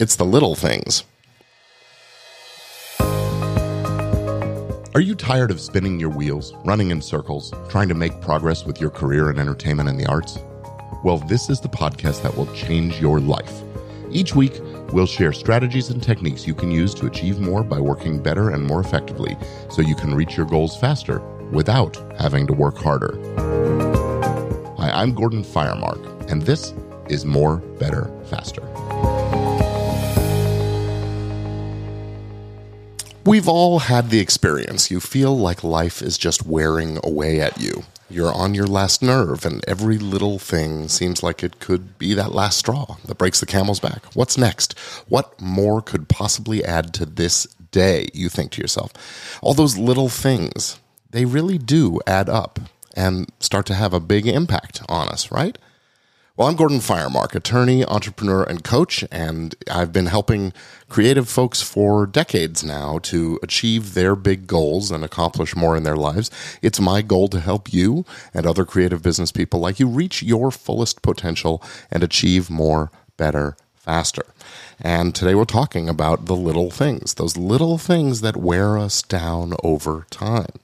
It's the little things. Are you tired of spinning your wheels, running in circles, trying to make progress with your career in entertainment and the arts? Well, this is the podcast that will change your life. Each week, we'll share strategies and techniques you can use to achieve more by working better and more effectively so you can reach your goals faster without having to work harder. Hi, I'm Gordon Firemark, and this is More, Better, Faster. We've all had the experience. You feel like life is just wearing away at you. You're on your last nerve, and every little thing seems like it could be that last straw that breaks the camel's back. What's next? What more could possibly add to this day, you think to yourself? All those little things, they really do add up and start to have a big impact on us, right? Well, I'm Gordon Firemark, attorney, entrepreneur, and coach, and I've been helping creative folks for decades now to achieve their big goals and accomplish more in their lives. It's my goal to help you and other creative business people like you reach your fullest potential and achieve more, better, faster. And today we're talking about the little things, those little things that wear us down over time.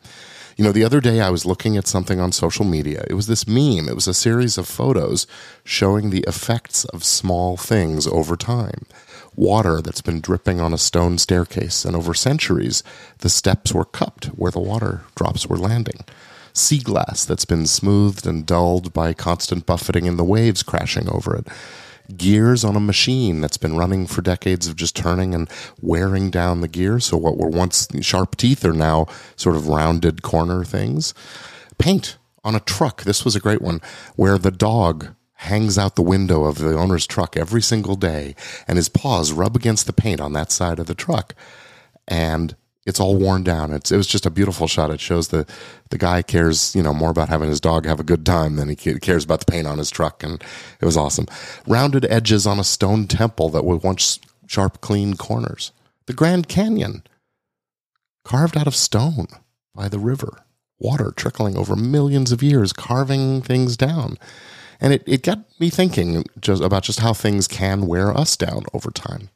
You know, the other day I was looking at something on social media. It was this meme, it was a series of photos showing the effects of small things over time. Water that's been dripping on a stone staircase, and over centuries, the steps were cupped where the water drops were landing. Sea glass that's been smoothed and dulled by constant buffeting and the waves crashing over it gears on a machine that's been running for decades of just turning and wearing down the gears. So what were once sharp teeth are now sort of rounded corner things. Paint on a truck. This was a great one where the dog hangs out the window of the owner's truck every single day and his paws rub against the paint on that side of the truck. And it's all worn down. It's, it was just a beautiful shot. It shows the the guy cares, you know, more about having his dog have a good time than he cares about the paint on his truck, and it was awesome. Rounded edges on a stone temple that was once sharp, clean corners. The Grand Canyon, carved out of stone by the river, water trickling over millions of years, carving things down. And it, it got me thinking just about just how things can wear us down over time.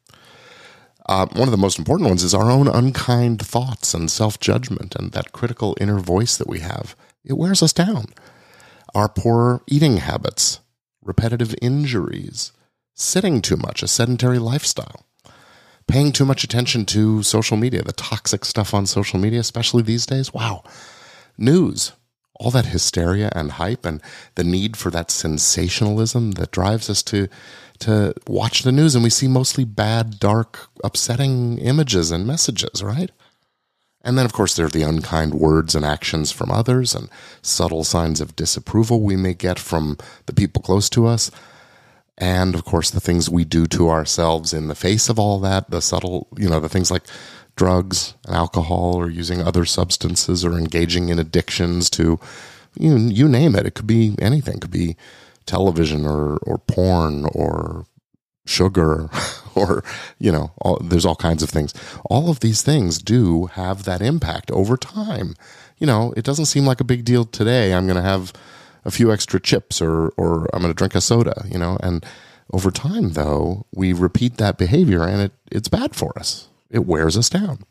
Uh, one of the most important ones is our own unkind thoughts and self judgment and that critical inner voice that we have. It wears us down. Our poor eating habits, repetitive injuries, sitting too much, a sedentary lifestyle, paying too much attention to social media, the toxic stuff on social media, especially these days. Wow. News, all that hysteria and hype and the need for that sensationalism that drives us to to watch the news and we see mostly bad, dark, upsetting images and messages, right? And then, of course, there are the unkind words and actions from others and subtle signs of disapproval we may get from the people close to us. And of course, the things we do to ourselves in the face of all that, the subtle, you know, the things like drugs and alcohol or using other substances or engaging in addictions to, you, you name it. It could be anything. It could be television or or porn or sugar or you know all, there's all kinds of things. All of these things do have that impact over time. You know it doesn't seem like a big deal today. I'm going to have a few extra chips or or i'm going to drink a soda you know? And over time though we repeat that behavior and it it's bad for us. It wears us down.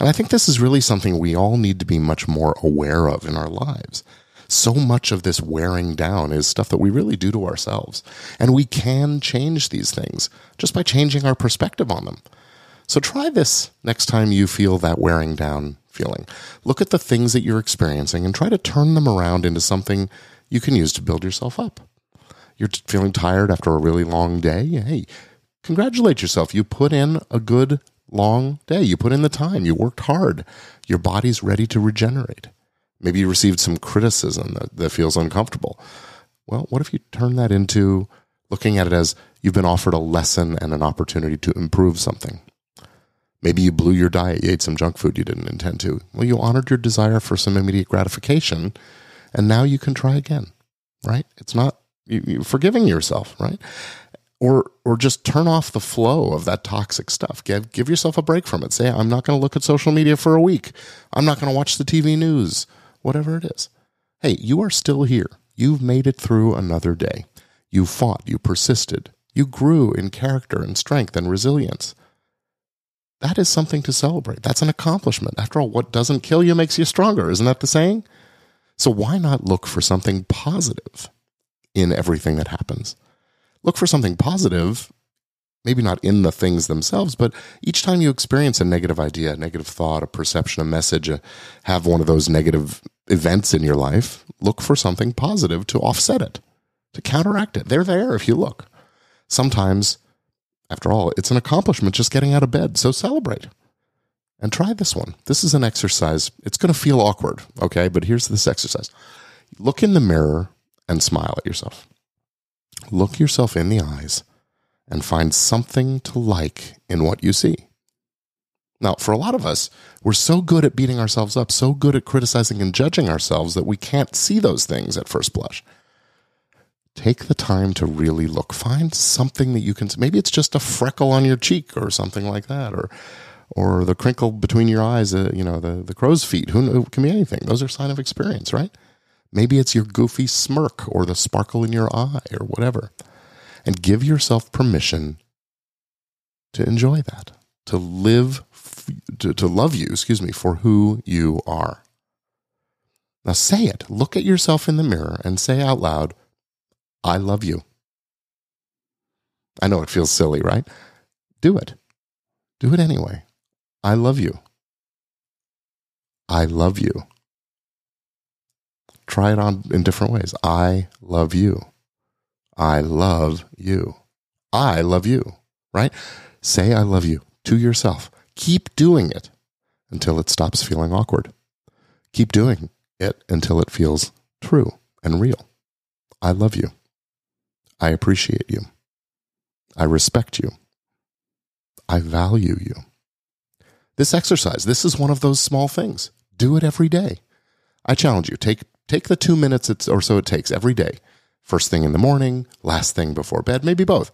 And i think this is really something we all need to be much more aware of in our lives so much of this wearing down is stuff that we really do to ourselves. And we can change these things just by changing our perspective on them. So try this next time you feel that wearing down feeling. Look at the things that you're experiencing and try to turn them around into something you can use to build yourself up. You're feeling tired after a really long day? Hey, congratulate yourself. You put in a good long day. You put in the time. You worked hard. Your body's ready to regenerate. Maybe you received some criticism that, that feels uncomfortable. Well, what if you turn that into looking at it as you've been offered a lesson and an opportunity to improve something? Maybe you blew your diet, you ate some junk food you didn't intend to. Well, you honored your desire for some immediate gratification, and now you can try again, right? It's not you, are forgiving yourself, right? Or or just turn off the flow of that toxic stuff. Give give yourself a break from it. Say, I'm not going to look at social media for a week. I'm not going to watch the TV news whatever it is. Hey, you are still here. You've made it through another day. You fought, you persisted, You grew in character and strength and resilience. That is something to celebrate. That's an accomplishment. After all, what doesn't kill you makes you stronger. Isn't that the saying? So why not look for something positive in everything that happens? Look for something positive, maybe not in the things themselves, but each time you experience a negative idea, a negative thought, a perception, a message, a, have one of those negative events in your life, look for something positive to offset it, to counteract it. They're there if you look. Sometimes, after all, it's an accomplishment just getting out of bed, so celebrate. And try this one. This is an exercise. It's going to feel awkward, okay? But here's this exercise look in the mirror and smile at yourself. Look yourself in the eyes and find something to like in what you see. Now, for a lot of us, we're so good at beating ourselves up, so good at criticizing and judging ourselves that we can't see those things at first blush. Take the time to really look. Find something that you can. Maybe it's just a freckle on your cheek or something like that, or or the crinkle between your eyes. Uh, you know, the the crow's feet. Who? Can be anything. Those are sign of experience, right? Maybe it's your goofy smirk or the sparkle in your eye or whatever. And give yourself permission to enjoy that, to live to, to love you, excuse me, for who you are. Now say it. Look at yourself in the mirror and say out loud, I love you. I know it feels silly, right? Do it. Do it anyway. I love you. I love you. Try it on in different ways. I love you. I love you. I love you, right? Say I love you to yourself. Keep doing it until it stops feeling awkward. Keep doing it until it feels true and real. I love you. I appreciate you. I respect you. I value you. This exercise, this is one of those small things. Do it every day. I challenge you, take, take the two minutes or so it takes every day. First thing in the morning, last thing before bed, maybe both.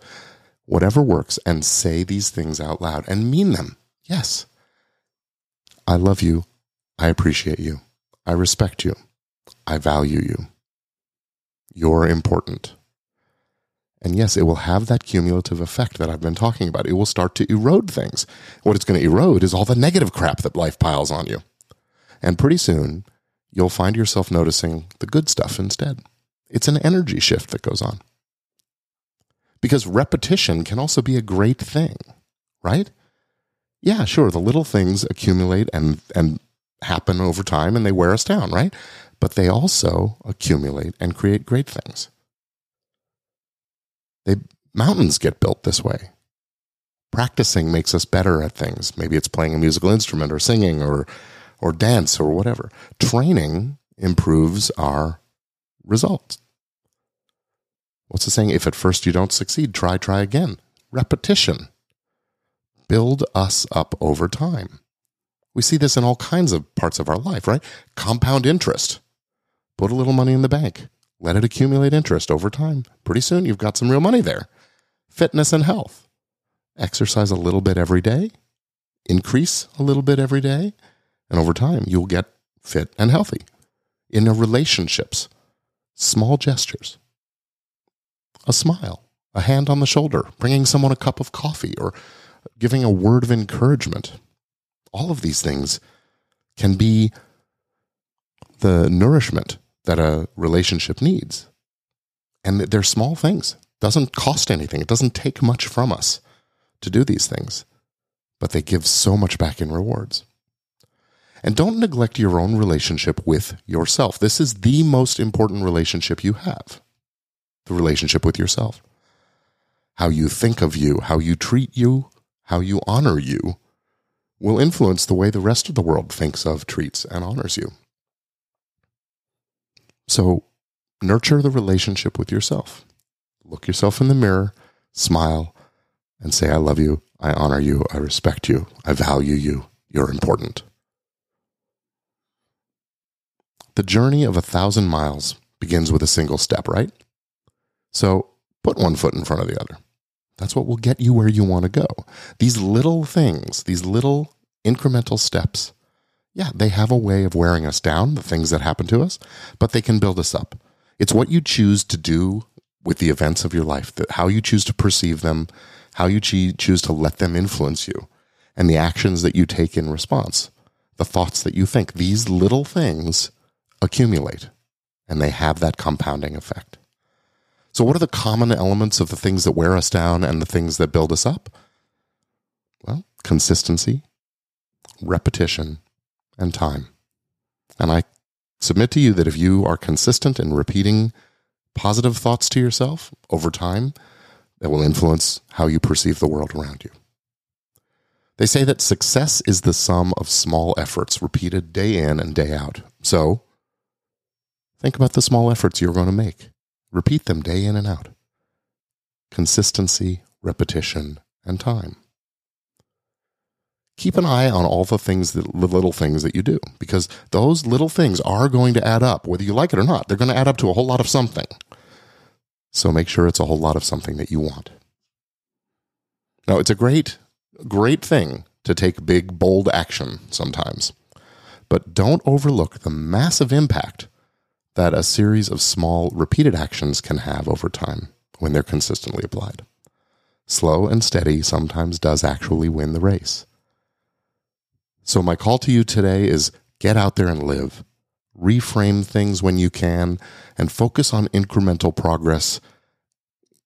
Whatever works, and say these things out loud and mean them. Yes. I love you. I appreciate you. I respect you. I value you. You're important. And yes, it will have that cumulative effect that I've been talking about. It will start to erode things. What it's going to erode is all the negative crap that life piles on you. And pretty soon, you'll find yourself noticing the good stuff instead. It's an energy shift that goes on. Because repetition can also be a great thing, right? yeah, sure, the little things accumulate and and happen over time and they wear us down, right? But they also accumulate and create great things. They mountains get built this way. Practicing makes us better at things. Maybe it's playing a musical instrument or singing or or dance or whatever. Training improves our results. What's the saying? If at first you don't succeed, try, try again. Repetition build us up over time. We see this in all kinds of parts of our life, right? Compound interest. Put a little money in the bank, let it accumulate interest over time. Pretty soon you've got some real money there. Fitness and health. Exercise a little bit every day, increase a little bit every day, and over time you'll get fit and healthy. In relationships, small gestures, a smile, a hand on the shoulder, bringing someone a cup of coffee, or giving a word of encouragement. All of these things can be the nourishment that a relationship needs. And they're small things. Doesn't cost anything. It doesn't take much from us to do these things, but they give so much back in rewards. And don't neglect your own relationship with yourself. This is the most important relationship you have the relationship with yourself. How you think of you, how you treat you, how you honor you, will influence the way the rest of the world thinks of, treats, and honors you. So, nurture the relationship with yourself. Look yourself in the mirror, smile, and say, I love you, I honor you, I respect you, I value you, you're important. The journey of a thousand miles begins with a single step, right? So, put one foot in front of the other. That's what will get you where you want to go. These little things, these little incremental steps, yeah, they have a way of wearing us down, the things that happen to us, but they can build us up. It's what you choose to do with the events of your life, that how you choose to perceive them, how you choose to let them influence you, and the actions that you take in response, the thoughts that you think. These little things accumulate and they have that compounding effect. So, what are the common elements of the things that wear us down and the things that build us up? Well, consistency, repetition, and time. And I submit to you that if you are consistent in repeating positive thoughts to yourself over time, that will influence how you perceive the world around you. They say that success is the sum of small efforts repeated day in and day out. So, think about the small efforts you're going to make. Repeat them day in and out. Consistency, repetition, and time. Keep an eye on all the things that the little things that you do because those little things are going to add up whether you like it or not. They're going to add up to a whole lot of something. So make sure it's a whole lot of something that you want. Now it's a great great thing to take big bold action sometimes but don't overlook the massive impact that a series of small repeated actions can have over time when they're consistently applied slow and steady sometimes does actually win the race so, my call to you today is get out there and live. Reframe things when you can and focus on incremental progress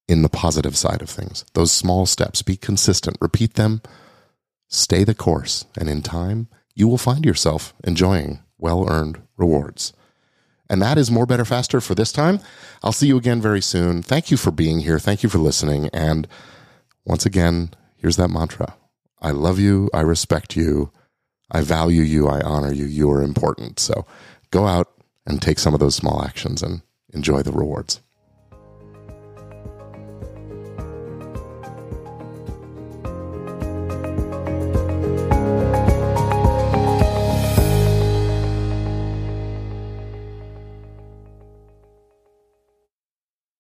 in the positive side of things. Those small steps, be consistent, repeat them, stay the course, and in time, you will find yourself enjoying well earned rewards. And that is more, better, faster for this time. I'll see you again very soon. Thank you for being here. Thank you for listening. And once again, here's that mantra I love you. I respect you. I value you. I honor you. You are important. So go out and take some of those small actions and enjoy the rewards.